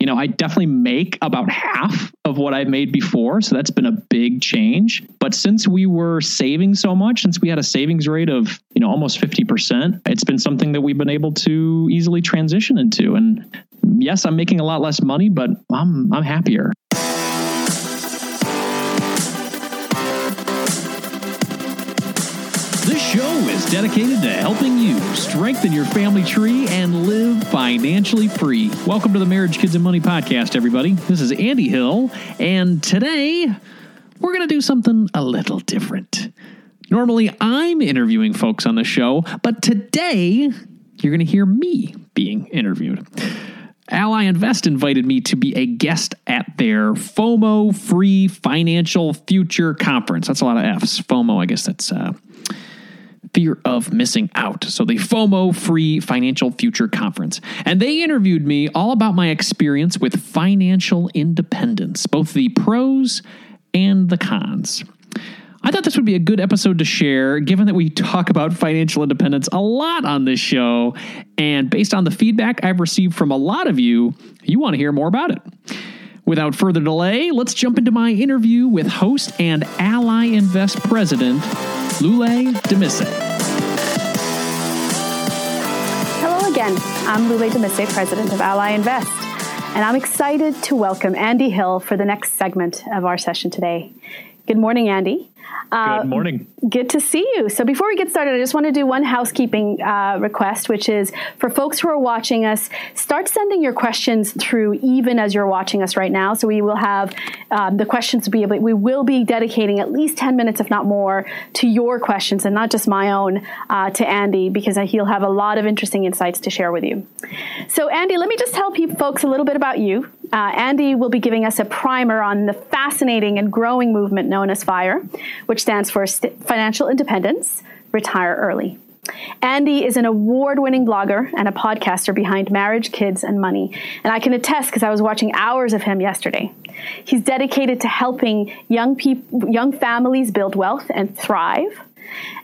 You know, I definitely make about half of what I've made before. So that's been a big change. But since we were saving so much, since we had a savings rate of, you know, almost 50%, it's been something that we've been able to easily transition into. And yes, I'm making a lot less money, but I'm I'm happier. Show is dedicated to helping you strengthen your family tree and live financially free. Welcome to the Marriage, Kids, and Money podcast, everybody. This is Andy Hill, and today we're going to do something a little different. Normally, I'm interviewing folks on the show, but today you're going to hear me being interviewed. Ally Invest invited me to be a guest at their FOMO Free Financial Future Conference. That's a lot of F's. FOMO, I guess that's uh, fear of missing out. So, the FOMO Free Financial Future Conference. And they interviewed me all about my experience with financial independence, both the pros and the cons. I thought this would be a good episode to share, given that we talk about financial independence a lot on this show. And based on the feedback I've received from a lot of you, you want to hear more about it. Without further delay, let's jump into my interview with host and Ally Invest president, Lule Demissie. Hello again. I'm Lule Demissie, president of Ally Invest, and I'm excited to welcome Andy Hill for the next segment of our session today. Good morning, Andy. Uh, Good morning. Good to see you. So, before we get started, I just want to do one housekeeping uh, request, which is for folks who are watching us, start sending your questions through even as you're watching us right now. So, we will have um, the questions be able, we will be dedicating at least 10 minutes, if not more, to your questions and not just my own uh, to Andy, because he'll have a lot of interesting insights to share with you. So, Andy, let me just tell people, folks a little bit about you. Uh, Andy will be giving us a primer on the fascinating and growing movement known as FIRE, which stands for Financial Independence, Retire Early. Andy is an award winning blogger and a podcaster behind Marriage, Kids, and Money. And I can attest because I was watching hours of him yesterday. He's dedicated to helping young, people, young families build wealth and thrive.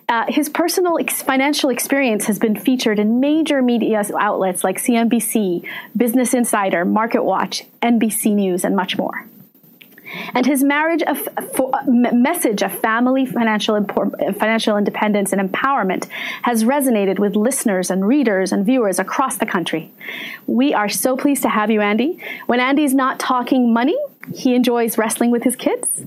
Uh, his personal ex- financial experience has been featured in major media outlets like CNBC, Business Insider, Market Watch, NBC News, and much more. And his marriage of, for, message of family financial financial independence and empowerment has resonated with listeners and readers and viewers across the country. We are so pleased to have you, Andy. When Andy's not talking money, he enjoys wrestling with his kids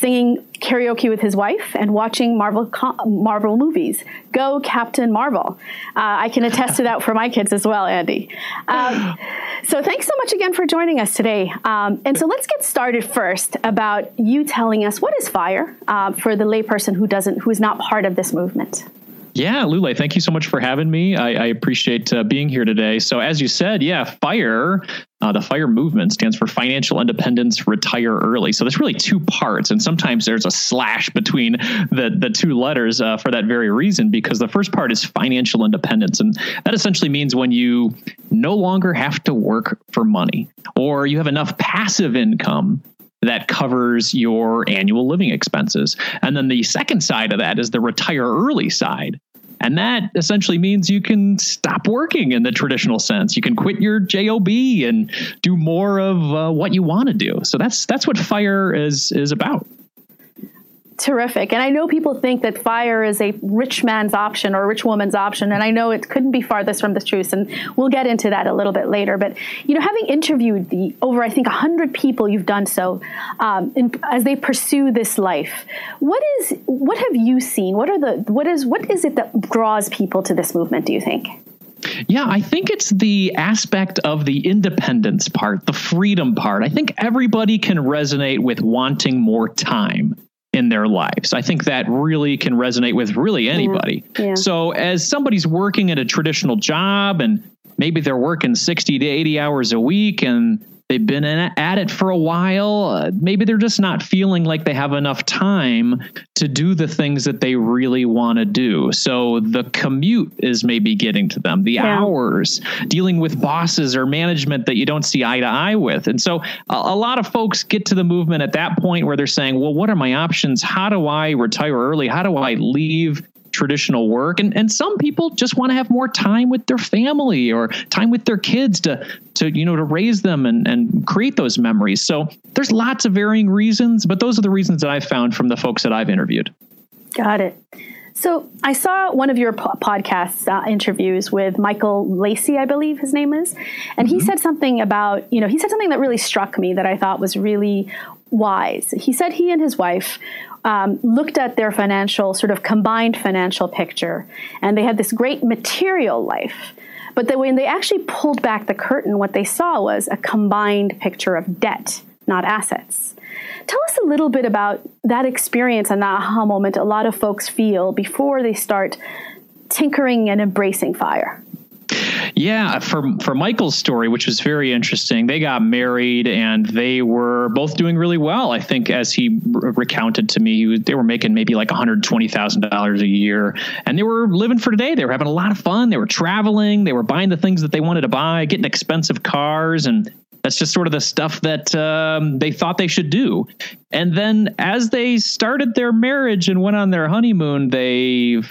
singing karaoke with his wife and watching Marvel Marvel movies. Go Captain Marvel! Uh, I can attest to that for my kids as well, Andy. Um, so thanks so much again for joining us today. Um, and so let's get started first about you telling us what is fire uh, for the layperson who doesn't who is not part of this movement. Yeah, Lule, thank you so much for having me. I, I appreciate uh, being here today. So, as you said, yeah, FIRE, uh, the FIRE movement stands for Financial Independence Retire Early. So, there's really two parts, and sometimes there's a slash between the, the two letters uh, for that very reason, because the first part is financial independence. And that essentially means when you no longer have to work for money or you have enough passive income that covers your annual living expenses. And then the second side of that is the retire early side. And that essentially means you can stop working in the traditional sense. You can quit your job and do more of uh, what you want to do. So that's that's what fire is is about terrific. And I know people think that fire is a rich man's option or a rich woman's option. And I know it couldn't be farthest from the truth. And we'll get into that a little bit later. But, you know, having interviewed the over, I think, 100 people you've done so um, in, as they pursue this life, what is, what have you seen? What are the, what is, what is it that draws people to this movement, do you think? Yeah, I think it's the aspect of the independence part, the freedom part. I think everybody can resonate with wanting more time in their lives. I think that really can resonate with really anybody. Yeah. So, as somebody's working at a traditional job and maybe they're working 60 to 80 hours a week and they've been at it for a while. Uh, maybe they're just not feeling like they have enough time to do the things that they really want to do. So the commute is maybe getting to them, the yeah. hours, dealing with bosses or management that you don't see eye to eye with. And so a, a lot of folks get to the movement at that point where they're saying, well, what are my options? How do I retire early? How do I leave traditional work. And and some people just want to have more time with their family or time with their kids to to you know to raise them and and create those memories. So there's lots of varying reasons but those are the reasons that I've found from the folks that I've interviewed. Got it. So I saw one of your po- podcast uh, interviews with Michael Lacey, I believe his name is, and mm-hmm. he said something about you know he said something that really struck me that I thought was really wise. He said he and his wife um, looked at their financial, sort of combined financial picture, and they had this great material life. But that when they actually pulled back the curtain, what they saw was a combined picture of debt, not assets. Tell us a little bit about that experience and that aha moment a lot of folks feel before they start tinkering and embracing fire. Yeah, for for Michael's story, which was very interesting, they got married and they were both doing really well. I think, as he recounted to me, was, they were making maybe like one hundred twenty thousand dollars a year, and they were living for today. They were having a lot of fun. They were traveling. They were buying the things that they wanted to buy, getting expensive cars, and that's just sort of the stuff that um, they thought they should do. And then as they started their marriage and went on their honeymoon, they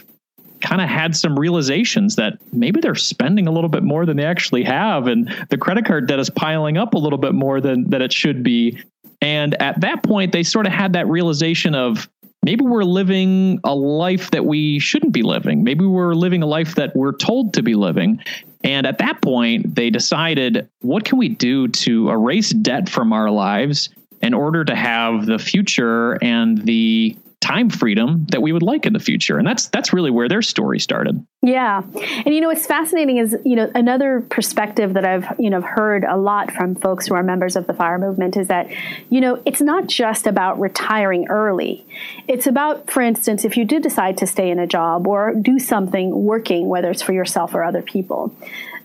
kind of had some realizations that maybe they're spending a little bit more than they actually have and the credit card debt is piling up a little bit more than that it should be. And at that point they sort of had that realization of maybe we're living a life that we shouldn't be living. Maybe we're living a life that we're told to be living. And at that point they decided what can we do to erase debt from our lives in order to have the future and the time freedom that we would like in the future. And that's that's really where their story started. Yeah. And you know what's fascinating is, you know, another perspective that I've, you know, heard a lot from folks who are members of the fire movement is that, you know, it's not just about retiring early. It's about, for instance, if you do decide to stay in a job or do something working, whether it's for yourself or other people,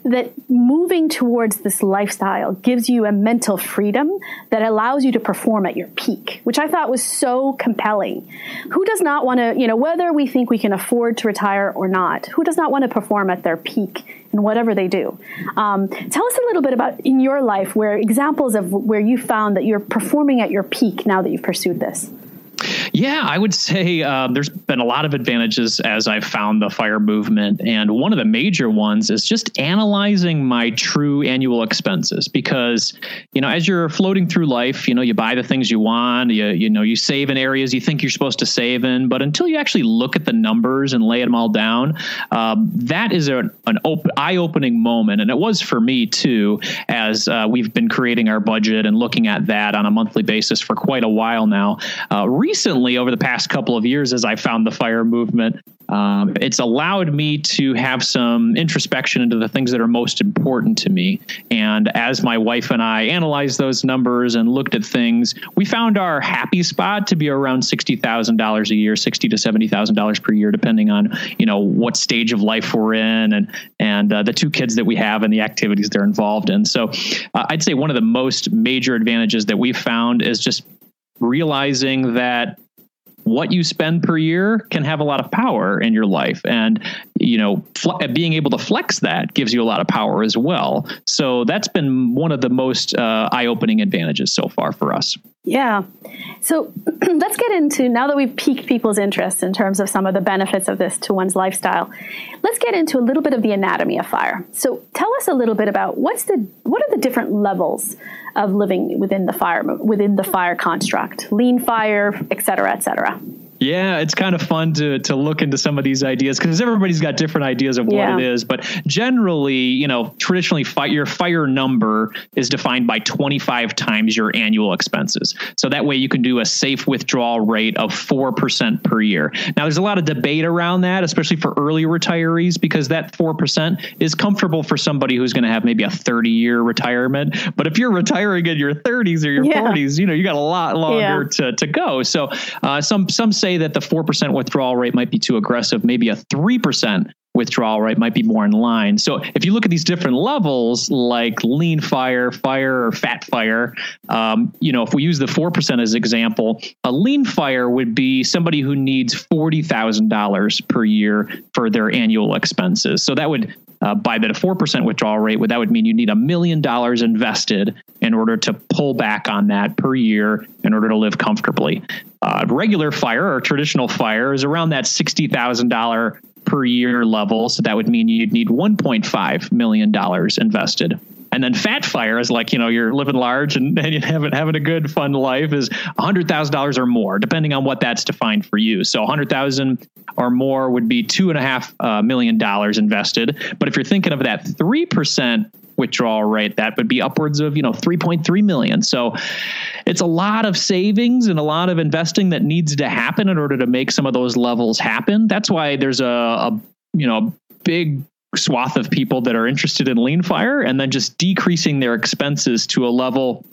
that moving towards this lifestyle gives you a mental freedom that allows you to perform at your peak, which I thought was so compelling. Who does not want to, you know, whether we think we can afford to retire or not, who does not want to perform at their peak in whatever they do? Um, tell us a little bit about in your life where examples of where you found that you're performing at your peak now that you've pursued this. Yeah, I would say um, there's been a lot of advantages as I've found the fire movement. And one of the major ones is just analyzing my true annual expenses because, you know, as you're floating through life, you know, you buy the things you want, you, you know, you save in areas you think you're supposed to save in. But until you actually look at the numbers and lay them all down, um, that is a, an op- eye opening moment. And it was for me too, as uh, we've been creating our budget and looking at that on a monthly basis for quite a while now. Uh, recently, over the past couple of years, as I found the fire movement, um, it's allowed me to have some introspection into the things that are most important to me. And as my wife and I analyzed those numbers and looked at things, we found our happy spot to be around sixty thousand dollars a year, sixty to seventy thousand dollars per year, depending on you know what stage of life we're in and and uh, the two kids that we have and the activities they're involved in. So uh, I'd say one of the most major advantages that we've found is just realizing that what you spend per year can have a lot of power in your life. And you know fl- being able to flex that gives you a lot of power as well. So that's been one of the most uh, eye-opening advantages so far for us yeah. So let's get into now that we've piqued people's interest in terms of some of the benefits of this to one's lifestyle let's get into a little bit of the anatomy of fire. So tell us a little bit about what's the what are the different levels of living within the fire within the fire construct? Lean fire et cetera et cetera yeah, it's kind of fun to to look into some of these ideas because everybody's got different ideas of yeah. what it is. But generally, you know, traditionally, fi- your fire number is defined by 25 times your annual expenses. So that way, you can do a safe withdrawal rate of four percent per year. Now, there's a lot of debate around that, especially for early retirees, because that four percent is comfortable for somebody who's going to have maybe a 30 year retirement. But if you're retiring in your 30s or your yeah. 40s, you know, you got a lot longer yeah. to to go. So uh, some some say say that the 4% withdrawal rate might be too aggressive, maybe a 3% withdrawal rate might be more in line. So if you look at these different levels, like lean fire, fire, or fat fire, um, you know, if we use the 4% as example, a lean fire would be somebody who needs $40,000 per year for their annual expenses. So that would uh, by the 4% withdrawal rate, that would mean you need a million dollars invested in order to pull back on that per year in order to live comfortably. Uh, regular fire or traditional fire is around that $60,000 per year level. So that would mean you'd need $1.5 million invested. And then fat fire is like, you know, you're living large and, and you're having, having a good, fun life is $100,000 or more, depending on what that's defined for you. So 100000 or more would be two and a half uh, million dollars invested. But if you're thinking of that 3% withdrawal rate, that would be upwards of, you know, 3.3 million. So it's a lot of savings and a lot of investing that needs to happen in order to make some of those levels happen. That's why there's a, a you know, big swath of people that are interested in lean fire and then just decreasing their expenses to a level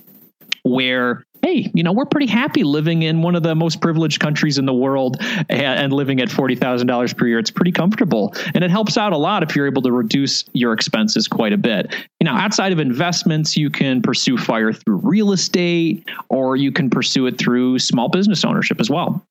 where hey, you know, we're pretty happy living in one of the most privileged countries in the world and, living at $40,000 per year. It's pretty comfortable. And it helps out a lot if you're able to reduce your expenses quite a bit. You know, outside of investments, you can pursue fire through real estate or you can pursue it through small business ownership as well.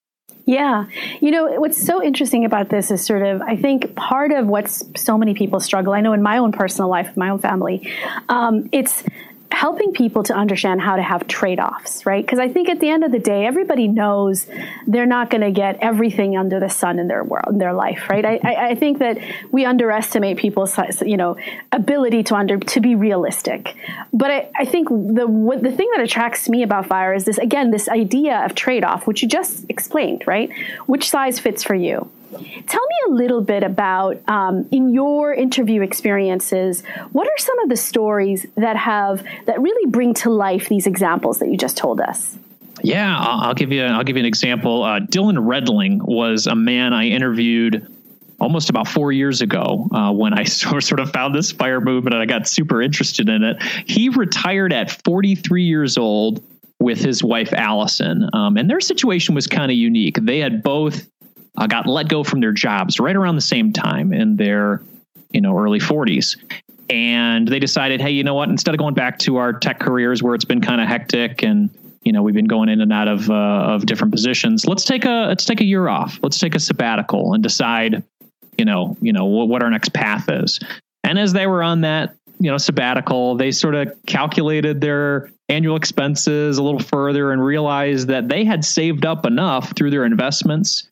Yeah. You know, what's so interesting about this is sort of, I think part of what's so many people struggle, I know in my own personal life, my own family, um, it's helping people to understand how to have trade-offs right? Because i think at the end of the day everybody knows they're not going to get everything under the sun in their world in their life right? I, I, think that we underestimate people's you know ability to under to be realistic. But i, I think the what, the thing that attracts me about fire is this again this idea of trade-off which you just explained right? Which size fits for you Tell me a little bit about, um, in your interview experiences, what are some of the stories that have that really bring to life these examples that you just told us? Yeah, I'll, give you. I'll give you an example. Uh, Dylin Redling was a man I interviewed almost about four years ago uh, when I sort of found this fire movement and I got super interested in it. He retired at 43 years old with his wife Allison, um, and their situation was kind of unique. They had both uh, got let go from their jobs right around the same time in their you know early 40s and they decided hey you know what? Instead of going back to our tech careers where it's been kind of hectic and you know we've been going in and out of uh, of different positions let's take a let's take a year off. Let's take a sabbatical and decide you know you know what, what our next path is. And as they were on that you know sabbatical they sort of calculated their annual expenses a little further and realized that they had saved up enough through their investments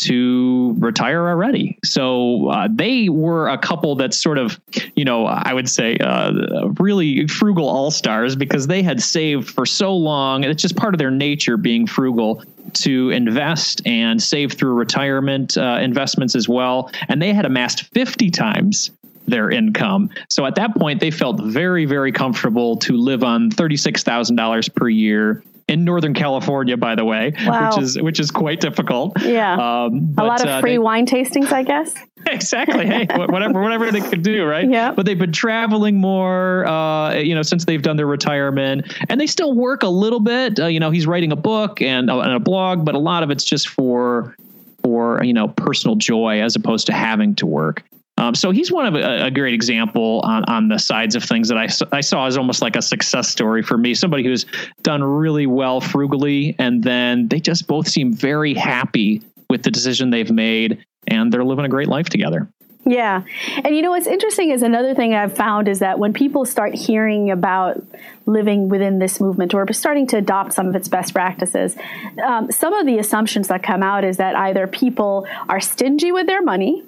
to retire already. So uh, they were a couple that sort of, you know, I would say uh, really frugal all stars because they had saved for so long. It's just part of their nature being frugal to invest and save through retirement uh, investments as well. And they had amassed 50 times their income. So at that point, they felt very, very comfortable to live on $36,000 per year in Northern California, by the way, wow. which is which is quite difficult. Yeah, um, but, a lot of uh, free they, wine tastings, I guess. exactly. Hey, whatever whatever they could do, right? Yeah. But they've been traveling more, uh, you know, since they've done their retirement, and they still work a little bit. Uh, you know, he's writing a book and, uh, and a blog, but a lot of it's just for for you know personal joy as opposed to having to work. Um, so he's one of a, a, great example on, on the sides of things that I, I saw as almost like a success story for me. Somebody who's done really well frugally, and then they just both seem very happy with the decision they've made, and they're living a great life together. Yeah. And you know what's interesting is another thing I've found is that when people start hearing about living within this movement or starting to adopt some of its best practices, um, some of the assumptions that come out is that either people are stingy with their money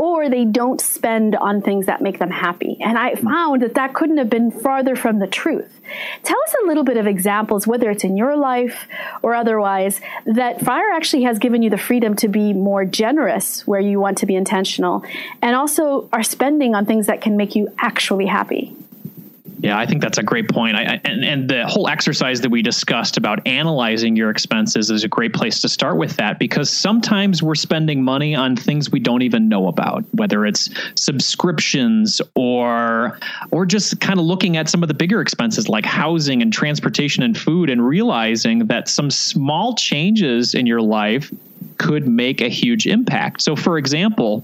or they don't spend on things that make them happy. And I hmm. found that that couldn't have been farther from the truth. Tell us a little bit of examples, whether it's in your life or otherwise, that fire actually has given you the freedom to be more generous where you want to be intentional and also are spending on things that can make you actually happy. Yeah, I think that's a great point. I, and, and the whole exercise that we discussed about analyzing your expenses is a great place to start with that because sometimes we're spending money on things we don't even know about, whether it's subscriptions or or just kind of looking at some of the bigger expenses like housing and transportation and food and realizing that some small changes in your life could make a huge impact. So, for example,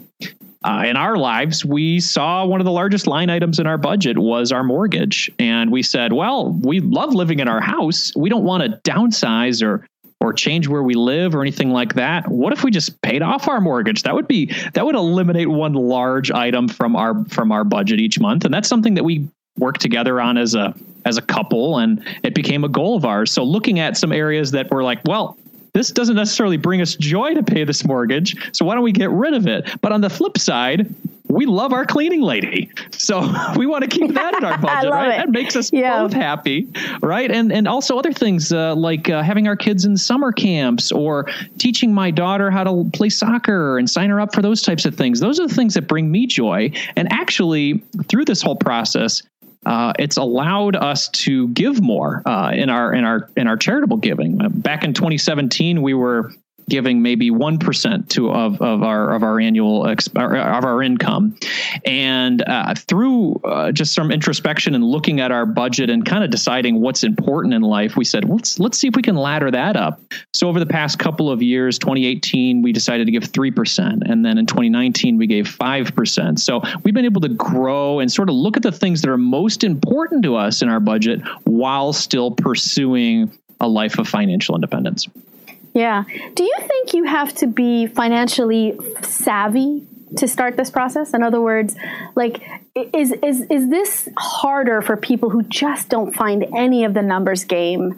uh, in our lives, we saw one of the largest line items in our budget was our mortgage. And we said, well, we love living in our house. We don't want to downsize or or change where we live or anything like that. What if we just paid off our mortgage? That would be that would eliminate one large item from our from our budget each month. And that's something that we work together on as a as a couple and it became a goal of ours. So looking at some areas that were like, well, this doesn't necessarily bring us joy to pay this mortgage. So why don't we get rid of it? But on the flip side, we love our cleaning lady. So we want to keep that in our budget, right? It. That makes us yeah. both happy, right? And and also other things uh, like uh, having our kids in summer camps or teaching my daughter how to play soccer and sign her up for those types of things. Those are the things that bring me joy. And actually, through this whole process, uh, it's allowed us to give more uh, in our in our in our charitable giving. back in 2017, we were giving maybe 1% to of, of our of our annual exp- of our income. And uh, through uh, just some introspection and looking at our budget and kind of deciding what's important in life we said let's let's see if we can ladder that up. So over the past couple of years 2018 we decided to give 3% and then in 2019 we gave 5% so we've been able to grow and sort of look at the things that are most important to us in our budget while still pursuing a life of financial independence yeah. Do you think you have to be financially savvy to start this process? In other words, like is is is this harder for people who just don't find any of the numbers game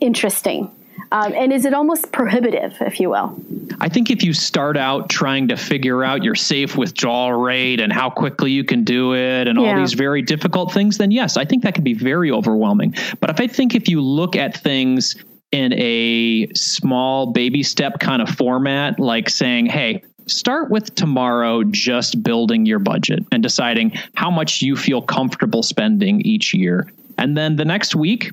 interesting? Um, and is it almost prohibitive, if you will? I think if you start out trying to figure out your safe withdrawal rate and how quickly you can do it and yeah. all these very difficult things, then yes, I think that can be very overwhelming. But if I think if you look at things in a small baby step kind of format, like saying, hey, start with tomorrow just building your budget and deciding how much you feel comfortable spending each year. And then the next week,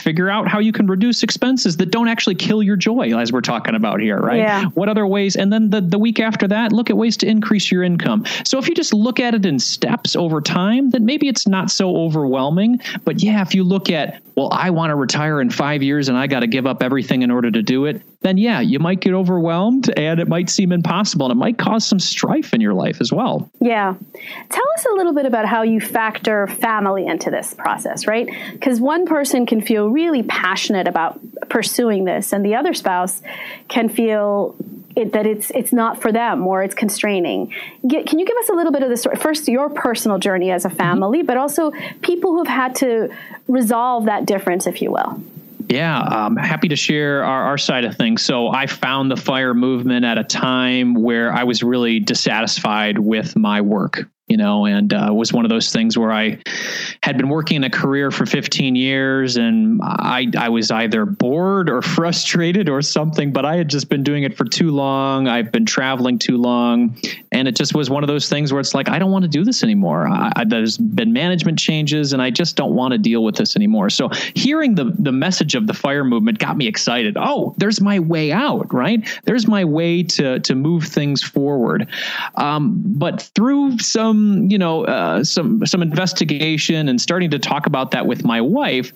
figure out how you can reduce expenses that don't actually kill your joy as we're talking about here right? Yeah. what other ways? And then the, the week after that look at ways to increase your income. So if you just look at it in steps over time then maybe it's not so overwhelming. But yeah if you look at well i want to retire in five years and i got to give up everything in order to do it then yeah you might get overwhelmed and it might seem impossible and it might cause some strife in your life as well yeah tell us a little bit about how you factor family into this process right because one person can feel really passionate about pursuing this, and the other spouse can feel it, that it's it's not for them or it's constraining. Get, can you give us a little bit of the story? First, your personal journey as a family, mm-hmm. but also people who've had to resolve that difference, if you will. Yeah, I'm happy to share our, our side of things. So I found the fire movement at a time where I was really dissatisfied with my work you know, and uh, was one of those things where I had been working in a career for 15 years and I, I was either bored or frustrated or something, but I had just been doing it for too long. I've been traveling too long. And it just was one of those things where it's like, I don't want to do this anymore. I, I, there's been management changes and I just don't want to deal with this anymore. So hearing the, the message of the fire movement got me excited. Oh, there's my way out, right? There's my way to, to move things forward. Um, but through some you know uh, some some investigation and starting to talk about that with my wife,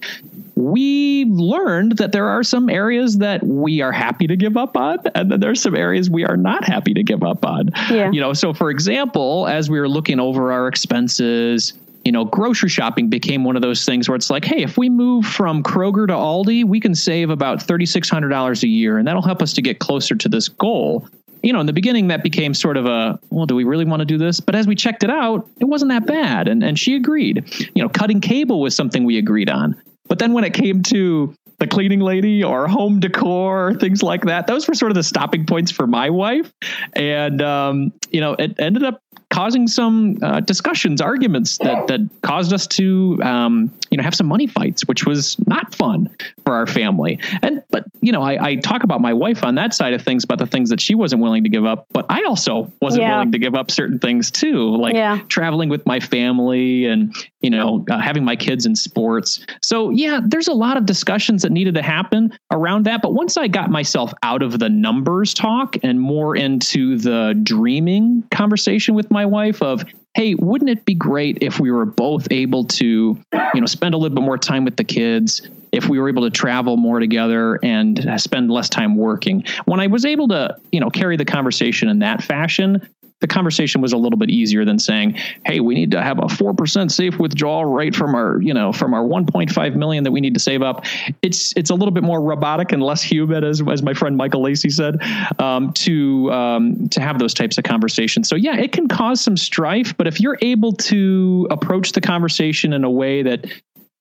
we learned that there are some areas that we are happy to give up on, and then there's some areas we are not happy to give up on. Yeah. You know, so for example, as we were looking over our expenses, you know, grocery shopping became one of those things where it's like, hey, if we move from Kroger to Aldi, we can save about $3,600 a year, and that'll help us to get closer to this goal you know, in the beginning that became sort of a, well, do we really want to do this? But as we checked it out, it wasn't that bad. And, and she agreed. You know, cutting cable was something we agreed on. But then when it came to the cleaning lady or home decor or things like that, those were sort of the stopping points for my wife. And, um, you know, it ended up causing some uh, discussions, arguments that that caused us to um, you know have some money fights, which was not fun for our family. And but you know I, I, talk about my wife on that side of things about the things that she wasn't willing to give up, but I also wasn't yeah. willing to give up certain things too, like yeah. traveling with my family and you know uh, having my kids in sports. So yeah, there's a lot of discussions that needed to happen around that. But once I got myself out of the numbers talk and more into the dreaming conversation with my wife of, hey, wouldn't it be great if we were both able to, you know, spend a little bit more time with the kids, if we were able to travel more together and spend less time working. When I was able to, you know, carry the conversation in that fashion, the conversation was a little bit easier than saying, "Hey, we need to have a 4% safe withdrawal right from our, you know, from our 1.5 million that we need to save up." It's it's a little bit more robotic and less human as as my friend Michael Lacey said, um, to um, to have those types of conversations. So yeah, it can cause some strife, but if you're able to approach the conversation in a way that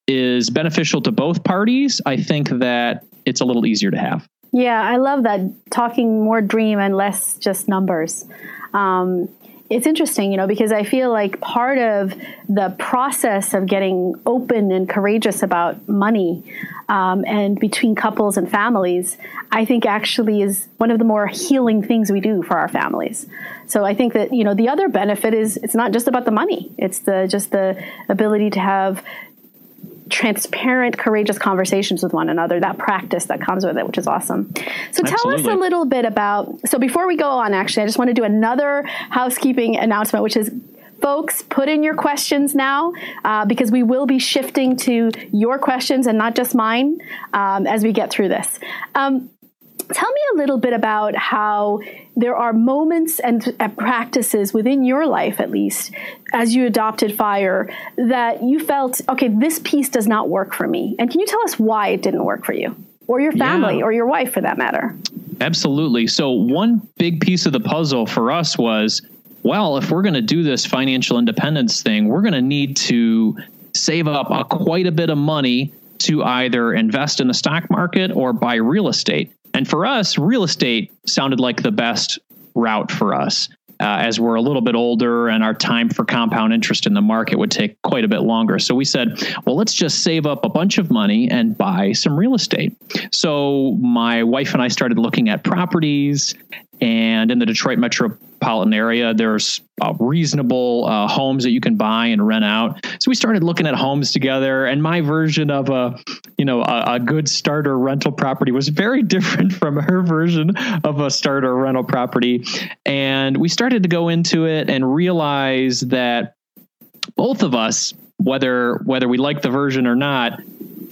is beneficial to both parties, I think that it's a little easier to have. Yeah, I love that talking more dream and less just numbers. Um, it's interesting, you know, because I feel like part of the process of getting open and courageous about money um, and between couples and families, I think actually is one of the more healing things we do for our families. So I think that you know the other benefit is it's not just about the money; it's the just the ability to have transparent, courageous conversations with one another, that practice that comes with it, which is awesome. So tell Absolutely. us a little bit about. So before we go on, actually, I just want to do another housekeeping announcement, which is folks, put in your questions now uh, because we will be shifting to your questions and not just mine um, as we get through this. Um, tell me a little bit about how there are moments and practices within your life, at least, as you adopted fire, that you felt, okay, this piece does not work for me. And can you tell us why it didn't work for you? Or your family, yeah. or your wife for that matter. Absolutely. So, one big piece of the puzzle for us was well, if we're going to do this financial independence thing, we're going to need to save up a, quite a bit of money to either invest in the stock market or buy real estate. And for us, real estate sounded like the best route for us. Uh, as we're a little bit older and our time for compound interest in the market would take quite a bit longer. So we said, well, let's just save up a bunch of money and buy some real estate. So my wife and I started looking at properties and in the Detroit metropolitan area, there's uh, reasonable uh, homes that you can buy and rent out. So we started looking at homes together, and my version of a, you know, a, a good starter rental property was very different from her version of a starter rental property. And we started to go into it and realize that both of us, whether whether we like the version or not,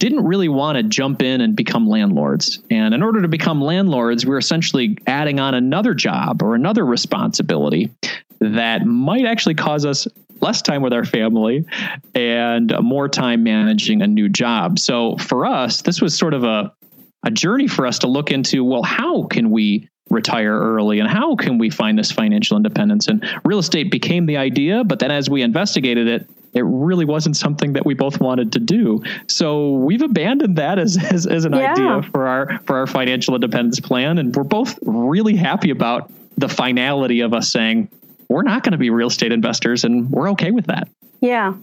didn't really want to jump in and become landlords. And in order to become landlords, we are essentially adding on another job or another responsibility that might actually cause us less time with our family and more time managing a new job. So for us, this was sort of a, a journey for us to look into well, how can we retire early and how can we find this financial independence? And real estate became the idea, but then as we investigated it, it really wasn't something that we both wanted to do. So we've abandoned that as as, as an yeah. idea for our for our financial independence plan, and we're both really happy about the finality of us saying we're not going to be real estate investors, and we're okay with that. Yeah.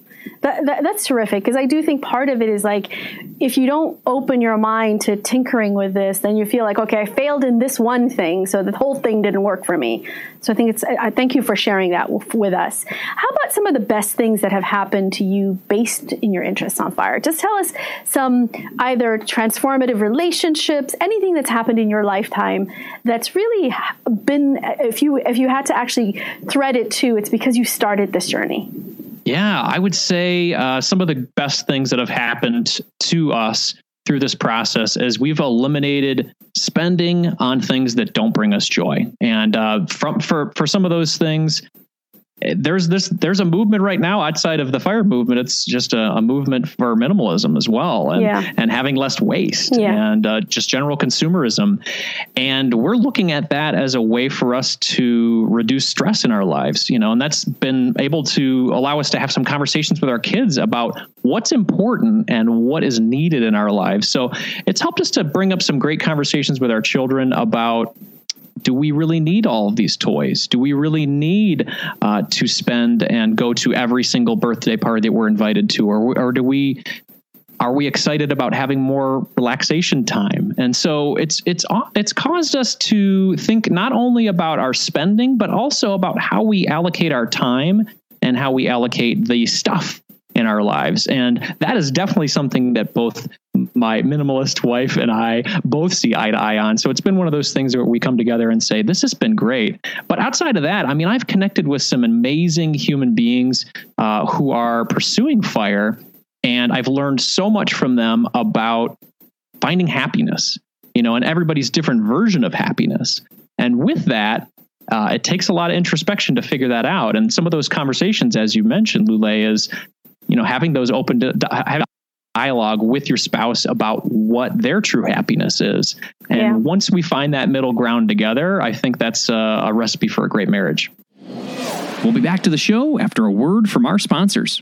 That, that, that's terrific because I do think part of it is like if you don't open your mind to tinkering with this, then you feel like okay, I failed in this one thing, so the whole thing didn't work for me. So I think it's I thank you for sharing that with, us. How about some of the best things that have happened to you based in your interests on fire? Just tell us some either transformative relationships, anything that's happened in your lifetime that's really been if you if you had to actually thread it to, it's because you started this journey. Yeah, I would say uh, some of the best things that have happened to us through this process is we've eliminated spending on things that don't bring us joy. And uh, from for for some of those things, there's this there's a movement right now outside of the fire movement it's just a, a movement for minimalism as well and yeah. and having less waste yeah. and uh, just general consumerism and we're looking at that as a way for us to reduce stress in our lives you know and that's been able to allow us to have some conversations with our kids about what's important and what is needed in our lives so it's helped us to bring up some great conversations with our children about do we really need all of these toys? Do we really need uh, to spend and go to every single birthday party that we're invited to, or or do we? Are we excited about having more relaxation time? And so it's it's it's caused us to think not only about our spending, but also about how we allocate our time and how we allocate the stuff in our lives. And that is definitely something that both my minimalist wife and I both see eye to eye on. So it's been one of those things where we come together and say, this has been great. But outside of that, I mean, I've connected with some amazing human beings uh, who are pursuing fire. And I've learned so much from them about finding happiness, you know, and everybody's different version of happiness. And with that, uh, it takes a lot of introspection to figure that out. And some of those conversations, as you mentioned, Lule, is you know having those open to, to dialogue with your spouse about what their true happiness is. And yeah. once we find that middle ground together, I think that's a, a recipe for a great marriage. We'll be back to the show after a word from our sponsors.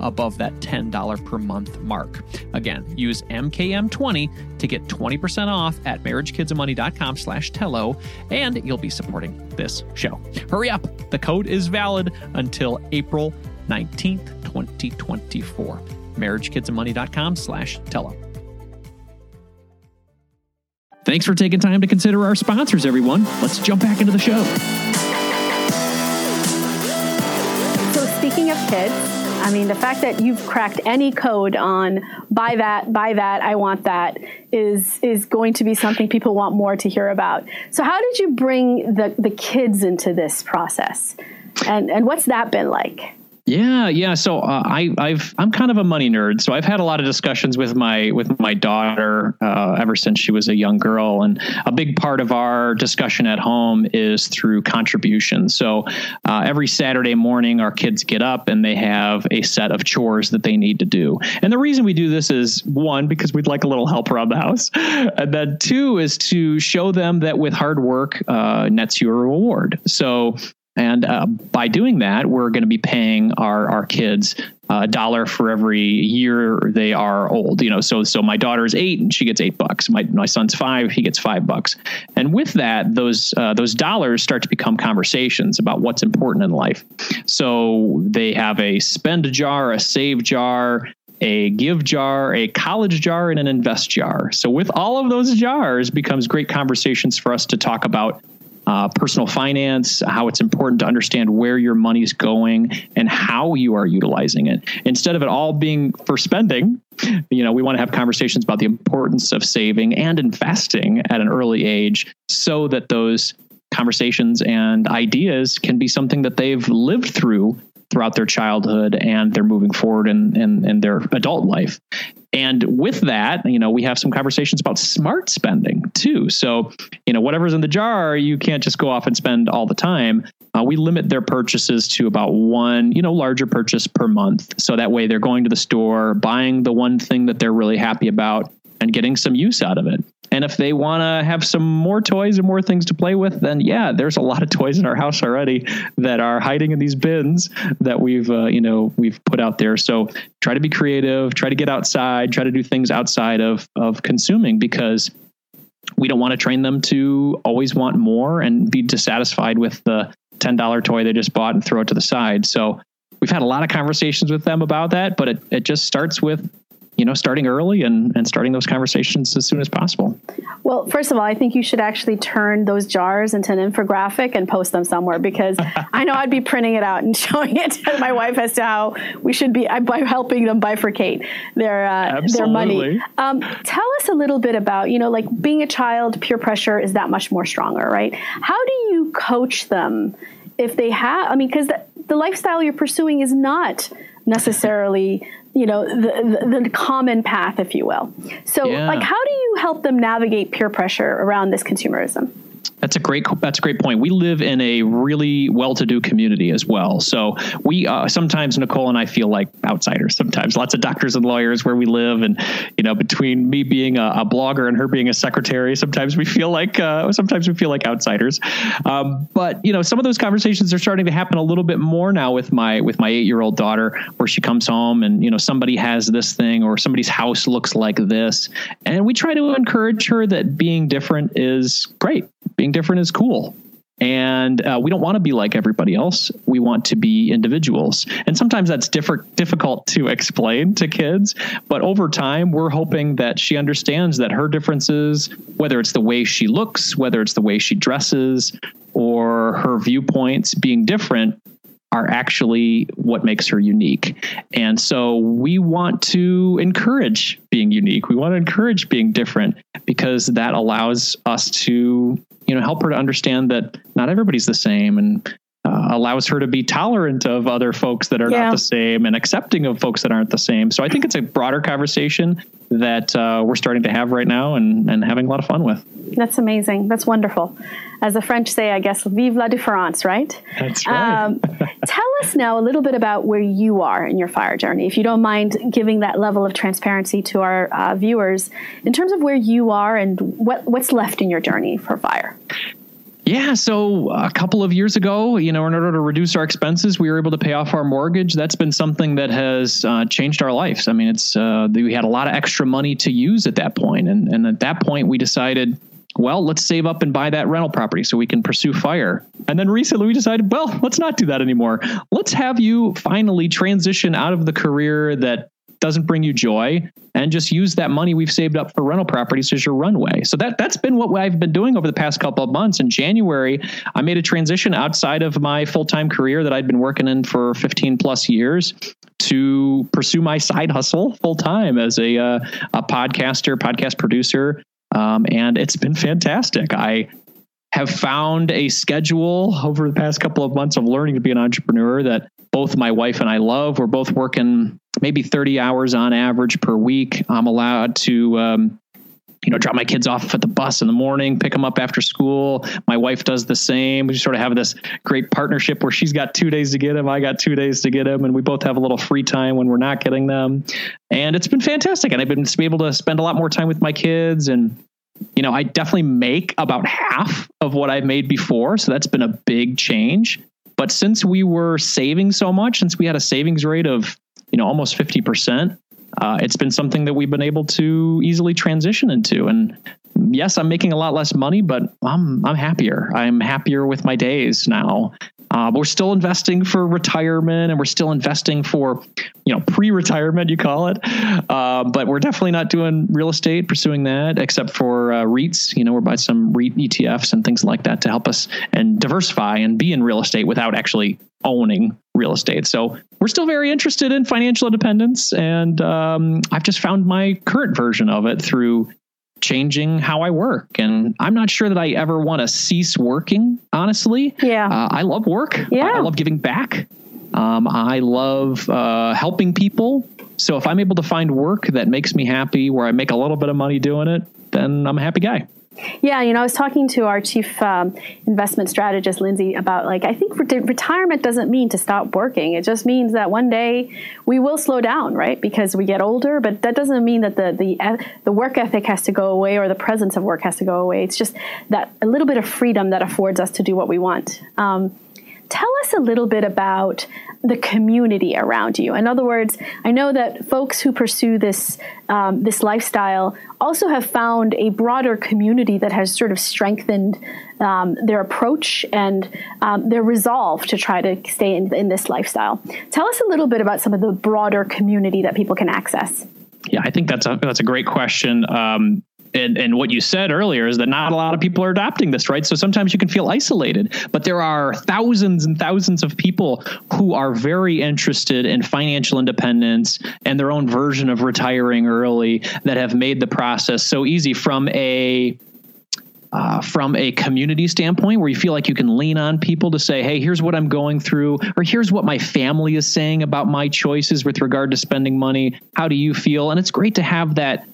above that $10 per month mark. Again, use MKM20 to get 20% off at marriagekidsandmoney.com slash Tello, and you'll be supporting this show. Hurry up. The code is valid until April 19th, 2024. marriagekidsandmoney.com slash Tello. Thanks for taking time to consider our sponsors, everyone. Let's jump back into the show. So, speaking of kids, I mean, the fact that you've cracked any code on buy that, buy that, I want that is is going to be something people want more to hear about. So how did you bring the, the kids into this process? And and what's that been like? Yeah, yeah. So uh, I, I've I'm kind of a money nerd, so I've had a lot of discussions with my with my daughter uh, ever since she was a young girl, and a big part of our discussion at home is through contributions. So uh, every Saturday morning, our kids get up and they have a set of chores that they need to do. And the reason we do this is one because we'd like a little help around the house, and then two is to show them that with hard work uh, nets you a reward. So and uh, by doing that, we're going to be paying our our kids uh, a dollar for every year they are old. You know, so so my daughter is eight and she gets eight bucks. My my son's five, he gets five bucks. And with that, those uh, those dollars start to become conversations about what's important in life. So they have a spend jar, a save jar, a give jar, a college jar, and an invest jar. So with all of those jars becomes great conversations for us to talk about uh, personal finance, how it's important to understand where your money is going and how you are utilizing it. Instead of it all being for spending, you know, we want to have conversations about the importance of saving and investing at an early age so that those conversations and ideas can be something that they've lived through throughout their childhood and they're moving forward in, in, in their adult life. And with that, you know, we have some conversations about smart spending too. So, you know, whatever's in the jar, you can't just go off and spend all the time. Uh, we limit their purchases to about one, you know, larger purchase per month. So that way they're going to the store, buying the one thing that they're really happy about and getting some use out of it. And if they want to have some more toys and more things to play with, then yeah, there's a lot of toys in our house already that are hiding in these bins that we've uh, you know we've put out there. So try to be creative, try to get outside, try to do things outside of of consuming because we don't want to train them to always want more and be dissatisfied with the $10 toy they just bought and throw it to the side. So we've had a lot of conversations with them about that, but it, it just starts with you know, starting early and, and starting those conversations as soon as possible. Well, first of all, I think you should actually turn those jars into an infographic and post them somewhere because I know I'd be printing it out and showing it to my wife as to how we should be by helping them bifurcate their uh, their money. Um, tell us a little bit about you know, like being a child, peer pressure is that much more stronger, right? How do you coach them if they have? I mean, because the, the lifestyle you're pursuing is not necessarily you know the, the, common path if you will so yeah. like how do you help them navigate peer pressure around this consumerism that's a great. That's a great point. We live in a really well-to-do community as well. So we uh, sometimes Nicole and I feel like outsiders. Sometimes lots of doctors and lawyers where we live, and you know, between me being a, a blogger and her being a secretary, sometimes we feel like uh, sometimes we feel like outsiders. Um, but you know, some of those conversations are starting to happen a little bit more now with my with my eight-year-old daughter, where she comes home and you know somebody has this thing or somebody's house looks like this, and we try to encourage her that being different is great being different is cool. And uh, we don't want to be like everybody else. We want to be individuals. And sometimes that's difficult to explain to kids. But over time, we're hoping that she understands that her differences, whether it's the way she looks, whether it's the way she dresses, or her viewpoints being different, are actually what makes her unique. And so we want to encourage being unique. We want to encourage being different because that allows us to you know help her to understand that not everybody's the same and uh, allows her to be tolerant of other folks that are yeah. not the same and accepting of folks that aren't the same. So I think it's a broader conversation that uh, we're starting to have right now and, and having a lot of fun with. That's amazing. That's wonderful. As the French say, I guess, vive la différence, right? That's right. Um, tell us now a little bit about where you are in your fire journey, if you don't mind giving that level of transparency to our uh, viewers in terms of where you are and what, what's left in your journey for fire. Yeah, so a couple of years ago, you know, in order to reduce our expenses, we were able to pay off our mortgage. That's been something that has uh, changed our lives. I mean, it's uh, we had a lot of extra money to use at that point, and and at that point, we decided, well, let's save up and buy that rental property so we can pursue fire. And then recently, we decided, well, let's not do that anymore. Let's have you finally transition out of the career that doesn't bring you joy and just use that money we've saved up for rental properties as your runway. So that that's been what I've been doing over the past couple of months. In January, I made a transition outside of my full-time career that I'd been working in for 15 plus years to pursue my side hustle full time as a uh, a podcaster, podcast producer, um, and it's been fantastic. I have found a schedule over the past couple of months of learning to be an entrepreneur that both my wife and I love. We're both working maybe 30 hours on average per week. I'm allowed to, um, you know, drop my kids off at the bus in the morning, pick them up after school. My wife does the same. We sort of have this great partnership where she's got two days to get them, I got two days to get them, and we both have a little free time when we're not getting them. And it's been fantastic. And I've been able to spend a lot more time with my kids and you know, I definitely make about half of what I've made before. So that's been a big change. But since we were saving so much, since we had a savings rate of you know almost 50%, uh, it's been something that we've been able to easily transition into. And yes, I'm making a lot less money, but I'm I'm happier. I'm happier with my days now. Uh, but we're still investing for retirement, and we're still investing for, you know, pre-retirement, you call it. Uh, but we're definitely not doing real estate, pursuing that, except for uh, REITs. You know, we're buying some REIT ETFs and things like that to help us and diversify and be in real estate without actually owning real estate. So we're still very interested in financial independence, and um, I've just found my current version of it through changing how I work. And I'm not sure that I ever want to cease working, honestly. Yeah. Uh, I love work. Yeah. I, love giving back. Um, I love uh, helping people. So if I'm able to find work that makes me happy, where I make a little bit of money doing it, then I'm a happy guy. Yeah, you know, I was talking to our chief um, investment strategist, Lindsay, about like, I think re- retirement doesn't mean to stop working. It just means that one day we will slow down, right? Because we get older, but that doesn't mean that the, the, the work ethic has to go away or the presence of work has to go away. It's just that a little bit of freedom that affords us to do what we want. Um, tell us a little bit about the community around you. In other words, I know that folks who pursue this um, this lifestyle also have found a broader community that has sort of strengthened um, their approach and um, their resolve to try to stay in, in this lifestyle. Tell us a little bit about some of the broader community that people can access. Yeah, I think that's a that's a great question. Um, and, and what you said earlier is that not a lot of people are adopting this, right? So sometimes you can feel isolated, but there are thousands and thousands of people who are very interested in financial independence and their own version of retiring early that have made the process so easy from a uh, from a community standpoint where you feel like you can lean on people to say, hey, here's what I'm going through, or here's what my family is saying about my choices with regard to spending money. How do you feel? And it's great to have that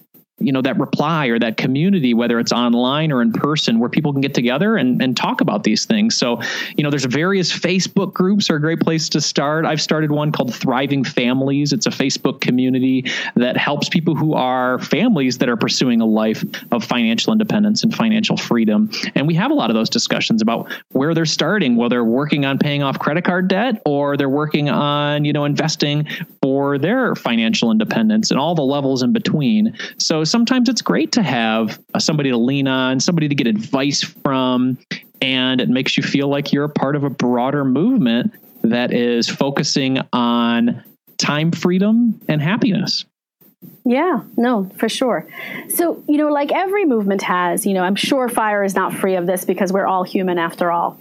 you know that reply or that community whether it's online or in person where people can get together and, and talk about these things. So you know there's various facebook groups are a great place to start. I've started one called thriving families. It's a facebook community that helps people who are families that are pursuing a life of financial independence and financial freedom. And we have a lot of those discussions about where they're starting whether they're working on paying off credit card debt or they're working on you know investing for their financial independence and all the levels in between. So sometimes it's great to have uh, somebody to lean on, somebody to get advice from, and it makes you feel like you're a part of a broader movement that is focusing on time freedom and happiness. Yeah, no, for sure. So, you know, like every movement has, you know, I'm sure fire is not free of this because we're all human after all.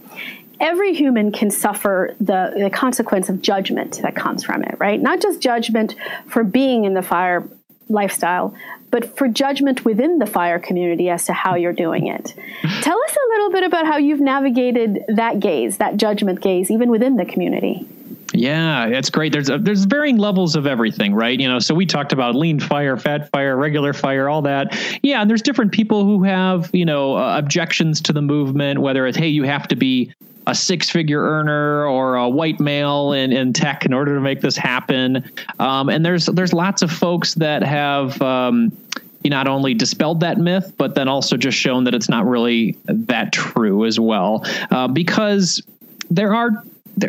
Every human can suffer the, the consequence of judgment that comes from it, right? Not just judgment for being in the fire lifestyle, but for judgment within the fire community as to how you're doing it. Tell us a little bit about how you've navigated that gaze, that judgment gaze, even within the community. Yeah, it's great. There's a, there's varying levels of everything, right? You know, so we talked about lean fire, fat fire, regular fire, all that. Yeah, and there's different people who have you know uh, objections to the movement, whether it's hey, you have to be a six figure earner or a white male in, in tech in order to make this happen. Um, and there's there's lots of folks that have um, not only dispelled that myth, but then also just shown that it's not really that true as well. Uh, because there are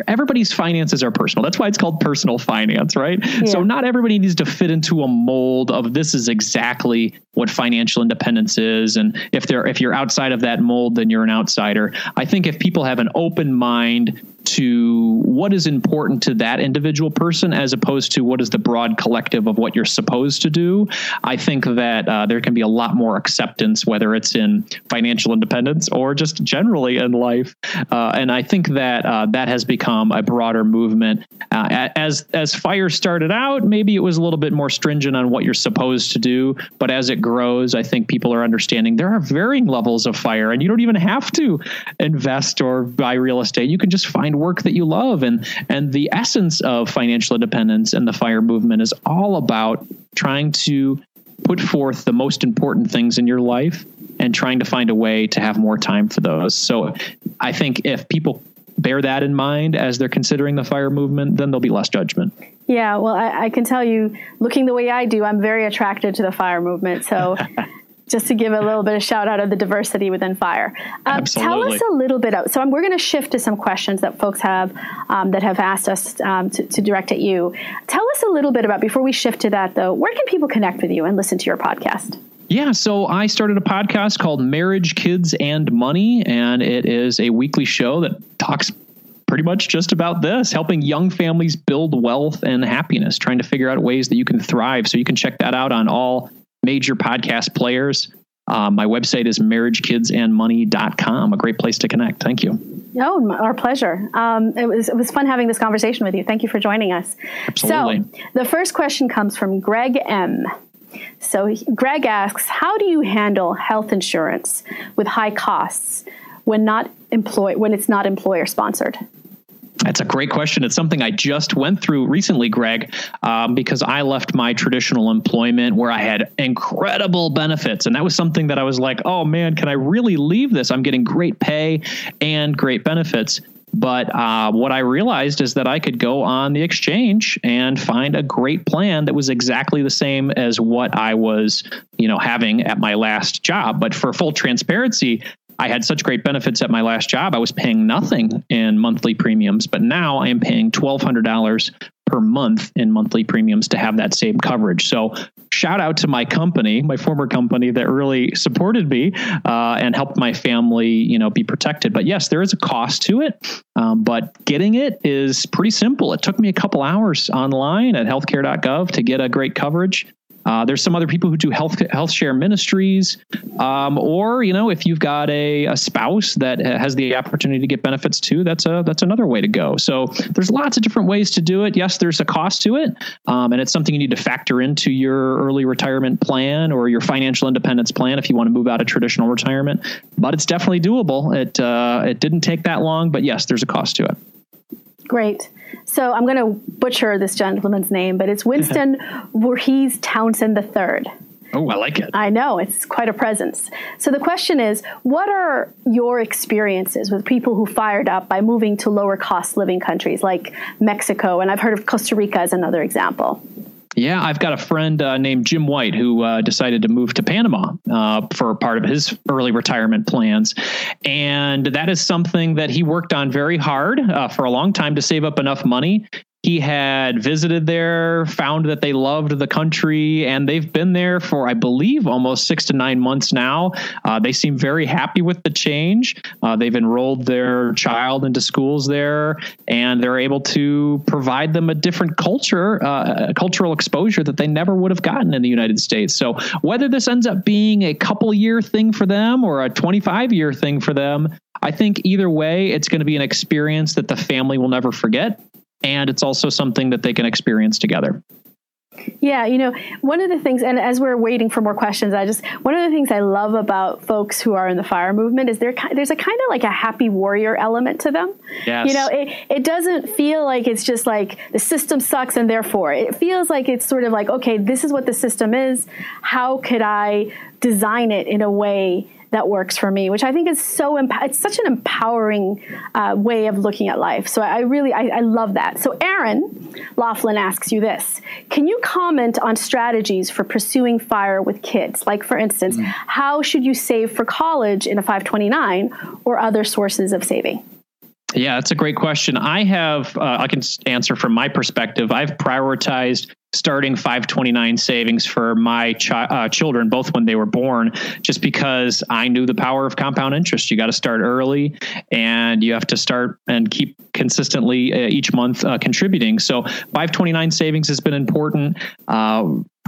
everybody's finances are personal. That's why it's called personal finance, right? Yeah. So not everybody needs to fit into a mold of this is exactly what financial independence is and if they're if you're outside of that mold then you're an outsider. I think if people have an open mind to what is important to that individual person as opposed to what is the broad collective of what you're supposed to do. I think that uh, there can be a lot more acceptance, whether it's in financial independence or just generally in life. Uh, and I think that uh, that has become a broader movement. Uh, as as fire started out, maybe it was a little bit more stringent on what you're supposed to do, but as it grows, I think people are understanding there are varying levels of fire, and you don't even have to invest or buy real estate. You can just find find work that you love. And and the essence of financial independence and the fire movement is all about trying to put forth the most important things in your life and trying to find a way to have more time for those. So i think if people bear that in mind as they're considering the fire movement then there'll be less judgment. Yeah well I, I can tell you looking the way i do i'm very attracted to the fire movement. So just to give a little bit of shout out of the diversity within fire. Um, tell us a little bit. Of, so we're going to shift to some questions that folks have um, that have asked us um, to, to, direct at you. Tell us a little bit about before we shift to that though. Where can people connect with you and listen to your podcast? Yeah, so I started a podcast called Marriage, Kids, and Money, and it is a weekly show that talks pretty much just about this helping young families build wealth and happiness, trying to figure out ways that you can thrive. So you can check that out on all major podcast players. Um, my website is marriagekidsandmoney.com, a great place to connect. Thank you. Oh, our pleasure. Um, it was it was fun having this conversation with you. Thank you for joining us. Absolutely. So, the first question comes from Greg M. So, Greg asks, "How do you handle health insurance with high costs when not employ when it's not employer sponsored?" That's a great question. It's something I just went through recently, Greg, um, because I left my traditional employment where I had incredible benefits. And that was something that I was like, oh man, can I really leave this? I'm getting great pay and great benefits. But uh, what I realized is that I could go on the exchange and find a great plan that was exactly the same as what I was, you know, having at my last job. But for full transparency, I had such great benefits at my last job. I was paying nothing in monthly premiums, but now I am paying $1,200 per month in monthly premiums to have that same coverage. So, shout out to my company, my former company that really supported me uh, and helped my family, you know, be protected. But yes, there is a cost to it, um, but getting it is pretty simple. It took me a couple hours online at healthcare.gov to get a great coverage. Uh, there's some other people who do health health share ministries, um, or you know, if you've got a, a spouse that has the opportunity to get benefits too, that's a that's another way to go. So there's lots of different ways to do it. Yes, there's a cost to it, um, and it's something you need to factor into your early retirement plan or your financial independence plan if you want to move out of traditional retirement. But it's definitely doable. It uh, it didn't take that long, but yes, there's a cost to it. Great. So I'm going to butcher this gentleman's name, but it's Winston Voorhees Townsend III. Oh, I like it. I know, it's quite a presence. So the question is what are your experiences with people who fired up by moving to lower cost living countries like Mexico? And I've heard of Costa Rica as another example. Yeah, I've got a friend uh, named Jim White who uh, decided to move to Panama uh, for part of his early retirement plans. And that is something that he worked on very hard uh, for a long time to save up enough money he had visited there, found that they loved the country, and they've been there for, I believe, almost six to nine months now. Uh, they seem very happy with the change. Uh, they've enrolled their child into schools there, and they're able to provide them a different culture, uh, a cultural exposure that they never would have gotten in the United States. So, whether this ends up being a couple year thing for them or a 25 year thing for them, I think either way, it's going to be an experience that the family will never forget and it's also something that they can experience together. Yeah, you know, one of the things, and as we're waiting for more questions, I just one of the things I love about folks who are in the fire movement is there there's a kind of like a happy warrior element to them. Yes. You know, it it doesn't feel like it's just like the system sucks and therefore it feels like it's sort of like okay, this is what the system is. How could I design it in a way that works for me, which I think is so, it's such an empowering uh, way of looking at life. So I really, I, I love that. So Aaron Laughlin asks you this Can you comment on strategies for pursuing fire with kids? Like, for instance, mm. how should you save for college in a 529 or other sources of saving? Yeah, that's a great question. I have, uh, I can answer from my perspective. I've prioritized starting 529 savings for my chi- uh, children, both when they were born, just because I knew the power of compound interest. You got to start early and you have to start and keep consistently uh, each month uh, contributing. So 529 savings has been important.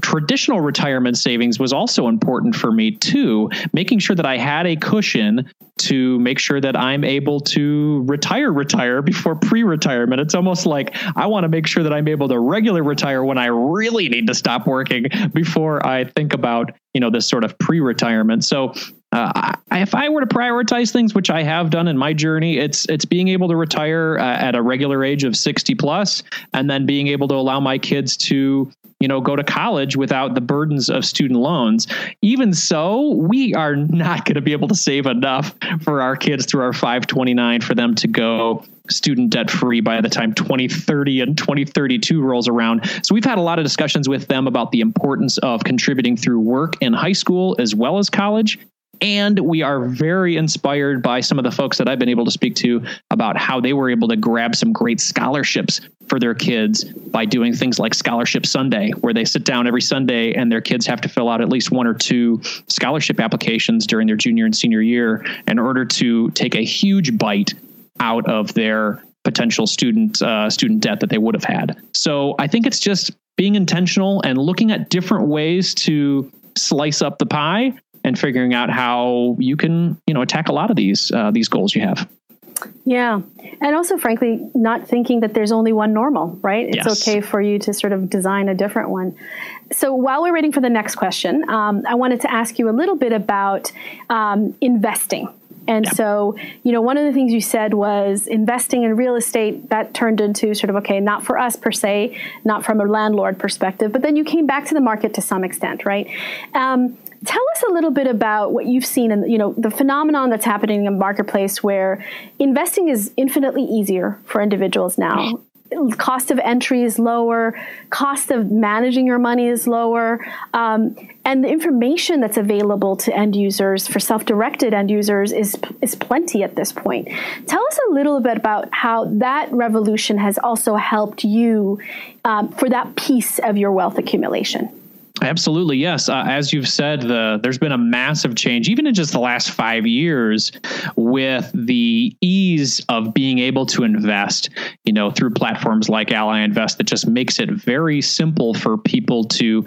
Traditional retirement savings was also important for me too, making sure that I had a cushion to make sure that I'm able to retire, retire before pre retirement. It's almost like I want to make sure that I'm able to regular retire when I really need to stop working before I think about, you know, this sort of pre retirement. So uh, if I were to prioritize things, which I have done in my journey, it's it's being able to retire uh, at a regular age of 60 plus, and then being able to allow my kids to you know go to college without the burdens of student loans. Even so we are not going to be able to save enough for our kids through our 529 for them to go student debt free by the time 2030 and 2032 rolls around. So we've had a lot of discussions with them about the importance of contributing through work in high school as well as college and we are very inspired by some of the folks that I've been able to speak to about how they were able to grab some great scholarships for their kids by doing things like Scholarship Sunday, where they sit down every Sunday and their kids have to fill out at least one or two scholarship applications during their junior and senior year in order to take a huge bite out of their potential student uh, student debt that they would have had. So I think it's just being intentional and looking at different ways to slice up the pie and figuring out how you can you know attack a lot of these uh, these goals you have. Yeah. And also, frankly, not thinking that there's only one normal, right? It's yes. okay for you to sort of design a different one. So, while we're waiting for the next question, um, I wanted to ask you a little bit about um, investing And yeah. so, you know, one of the things you said was investing in real estate that turned into sort of okay, not for us per se, not from a landlord perspective, but then you came back to the market to some extent, right? Um, tell us a little bit about what you've seen and you know the phenomenon that's happening in the marketplace where investing is infinitely easier for individuals now cost of entry is lower, cost of managing your money is lower, um, and the information that's available to end users for self-directed end users is is plenty at this point. Tell us a little bit about how that revolution has also helped you um, for that piece of your wealth accumulation. Absolutely, yes. Uh, as you've said, the, there's been a massive change, even in just the last five years, with the ease of being able to invest. You know, through platforms like Ally Invest, that just makes it very simple for people to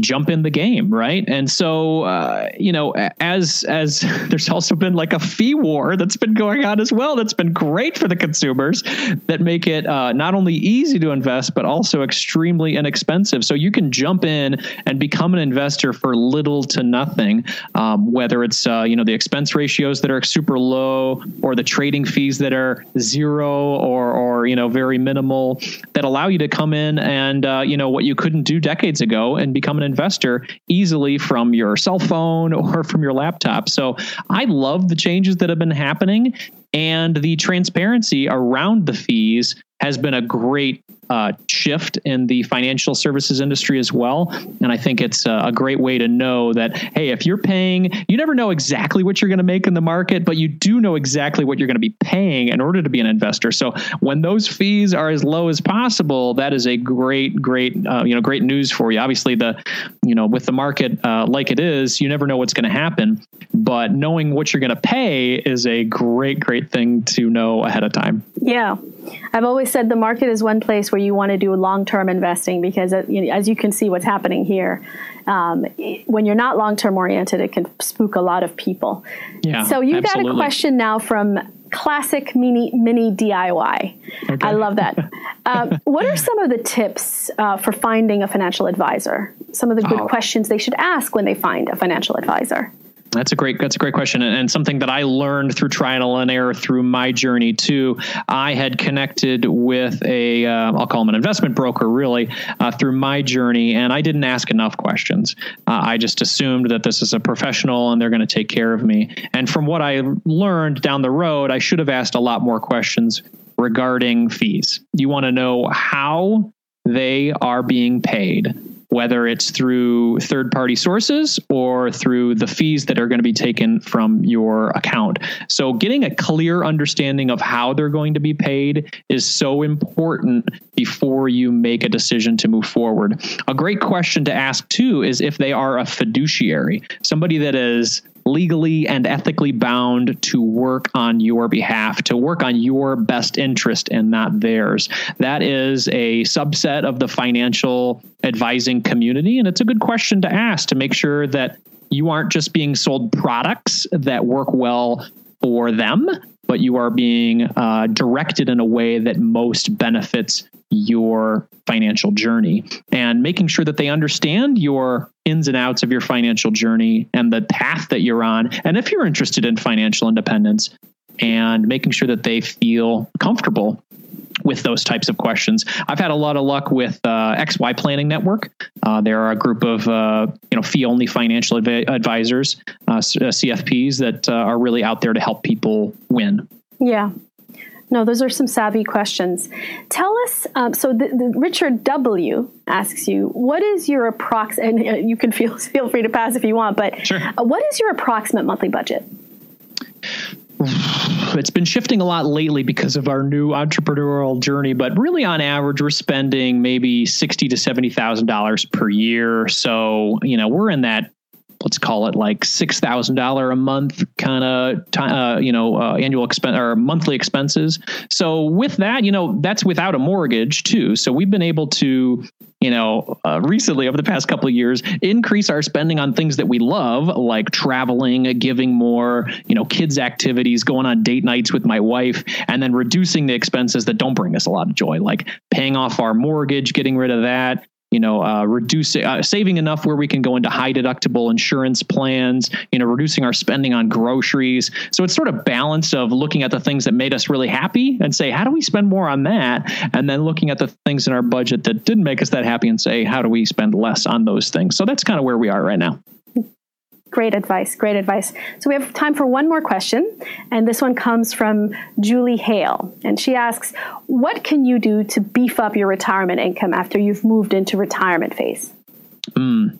jump in the game, right? And so, uh, you know, as as there's also been like a fee war that's been going on as well. That's been great for the consumers that make it uh, not only easy to invest but also extremely inexpensive. So you can jump in and become an investor for little to nothing, um, whether it's uh, you know the expense ratios that are super low or the trading fees that are zero or or you know very minimal that allow you to come in and uh, you know what you couldn't do decades ago and become an investor easily from your cell phone or from your laptop. So I love the changes that have been happening and the transparency around the fees has been a great uh, shift in the financial services industry as well. And I think it's a, a, great way to know that, hey, if you're paying, you never know exactly what you're going to make in the market, but you do know exactly what you're going to be paying in order to be an investor. So when those fees are as low as possible, that is a great, great, uh, you know, great news for you. Obviously, the, you know, with the market uh, like it is, you never know what's going to happen, but knowing what you're going to pay is a great, great thing to know ahead of time. Yeah. I've always said the market is one place where you want to do long term investing because, uh, as you can see, what's happening here, um, when you're not long term oriented, it can spook a lot of people. Yeah, so you got a question now from classic mini mini DIY. Okay. I love that. uh, what are some of the tips uh, for finding a financial advisor? Some of the good oh. questions they should ask when they find a financial advisor. That's a great that's a great question and, something that I learned through trial and error through my journey too. I had connected with a uh, call him an investment broker really uh, through my journey, and I didn't ask enough questions. Uh, I just assumed that this is a professional and they're going to take care of me. And from what I learned down the road, I should have asked a lot more questions regarding fees. You want to know how they are being paid whether it's through third party sources or through the fees that are going to be taken from your account. So, getting a clear understanding of how they're going to be paid is so important before you make a decision to move forward. A great question to ask, too, is if they are a fiduciary, somebody that is legally and ethically bound to work on your behalf, to work on your best interest and not theirs. That is a subset of the financial advising community. And it's a good question to ask to make sure that you aren't just being sold products that work well for them, but you are being uh, directed in a way that most benefits your financial journey and making sure that they understand your ins and outs of your financial journey and the path that you're on. And if you're interested in financial independence, and making sure that they feel comfortable with those types of questions. I've had a lot of luck with uh, XY Planning Network. Uh, there are a group of uh, you know fee only financial adv- advisors, uh, CFPs that uh, are really out there to help people win. Yeah, no, those are some savvy questions. Tell us. Um, so, the, the Richard W asks you, "What is your approx?" And uh, you can feel feel free to pass if you want, but sure. uh, what is your approximate monthly budget? It's been shifting a lot lately because of our new entrepreneurial journey, but really, on average, we're spending maybe sixty to seventy thousand dollars per year. So, you know, we're in that let's call it like six thousand dollar a month kind of uh, you know uh, annual expense or monthly expenses. So with that, you know that's without a mortgage too. So we've been able to you know uh, recently over the past couple of years increase our spending on things that we love like traveling giving more you know kids activities going on date nights with my wife and then reducing the expenses that don't bring us a lot of joy like paying off our mortgage getting rid of that you know, uh, reducing, uh, saving enough where we can go into high deductible insurance plans, you know, reducing our spending on groceries. So it's sort of balance of looking at the things that made us really happy and say, how do we spend more on that? And then looking at the things in our budget that didn't make us that happy and say, how do we spend less on those things? So that's kind of where we are right now. Great advice. Great advice. So we have time for one more question, and this one comes from Julie Hale, and she asks, "What can you do to beef up your retirement income after you've moved into retirement phase?" Mm.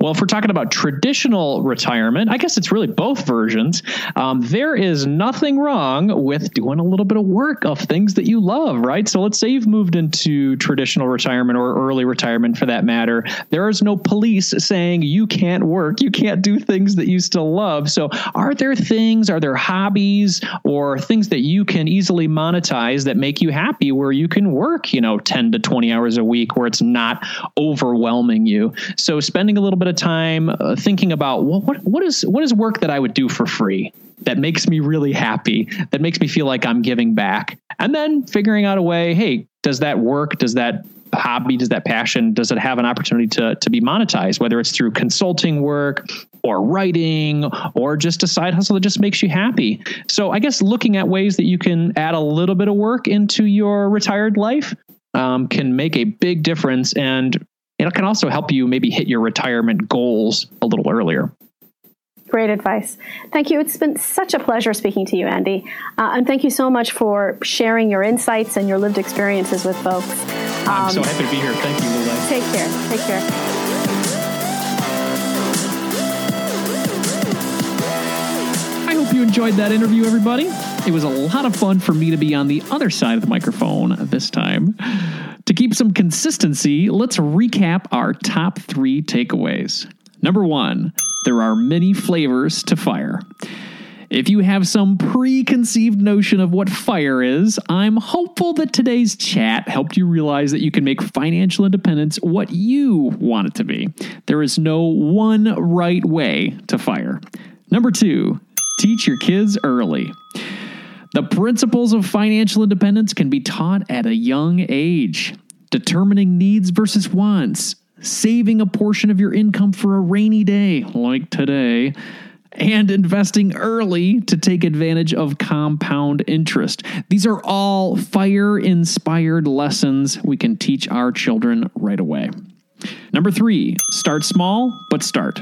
Well, if we're talking about traditional retirement, I guess it's really both versions. Um, there is nothing wrong with doing a little bit of work of things that you love, right? So let's say you've moved into traditional retirement or early retirement for that matter. There is no police saying you can't work, you can't do things that you still love. So are there things, are there hobbies or things that you can easily monetize that make you happy where you can work, you know, 10 to 20 hours a week where it's not overwhelming you? So spending a little bit of time uh, thinking about well, what what is what is work that I would do for free that makes me really happy, that makes me feel like I'm giving back, and then figuring out a way. Hey, does that work? Does that hobby does that passion does it have an opportunity to to be monetized whether it's through consulting work or writing or just a side hustle that just makes you happy so i guess looking at ways that you can add a little bit of work into your retired life um, can make a big difference and it can also help you maybe hit your retirement goals a little earlier. Great advice. Thank you. It's been such a pleasure speaking to you, Andy. Uh, and thank you so much for sharing your insights and your lived experiences with folks. Um, I'm so um, happy to be here. Thank you, Lule. Take care. Take care. I hope you enjoyed that interview, everybody. It was a lot of fun for me to be on the other side of the microphone this time. To keep some consistency, let's recap our top three takeaways. Number one, there are many flavors to fire. If you have some preconceived notion of what fire is, I'm hopeful that today's chat helped you realize that you can make financial independence what you want it to be. There is no one right way to fire. Number two, teach your kids early. The principles of financial independence can be taught at a young age. Determining needs versus wants, saving a portion of your income for a rainy day like today, and investing early to take advantage of compound interest. These are all fire inspired lessons we can teach our children right away. Number three, start small, but start.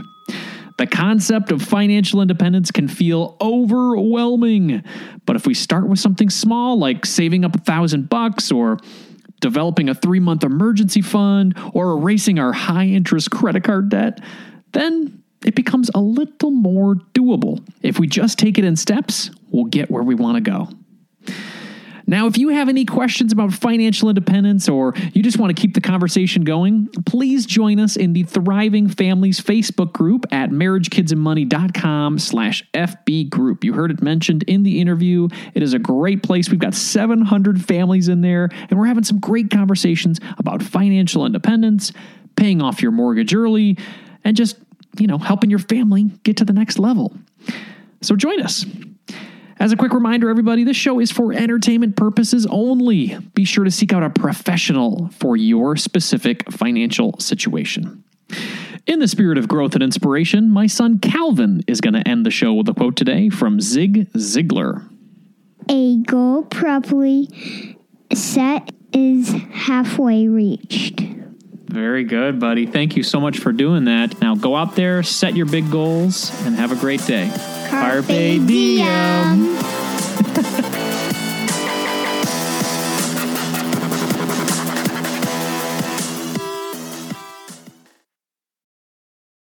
The concept of financial independence can feel overwhelming. But if we start with something small, like saving up a thousand bucks or developing a three month emergency fund or erasing our high interest credit card debt, then it becomes a little more doable. If we just take it in steps, we'll get where we want to go. Now, if you have any questions about financial independence or you just want to keep the conversation going, please join us in the Thriving Families Facebook group at marriagekidsandmoney.com slash FB group. You heard it mentioned in the interview. It is a great place. We've got 700 families in there, and we're having some great conversations about financial independence, paying off your mortgage early, and just, you know, helping your family get to the next level. So join us. As a quick reminder, everybody, this show is for entertainment purposes only. Be sure to seek out a professional for your specific financial situation. In the spirit of growth and inspiration, my son Calvin is going to end the show with a quote today from Zig Ziglar. A goal properly set is halfway reached. Very good, buddy. Thank you so much for doing that. Now go out there, set your big goals, and have a great day. Carpe, Carpe diem. diem.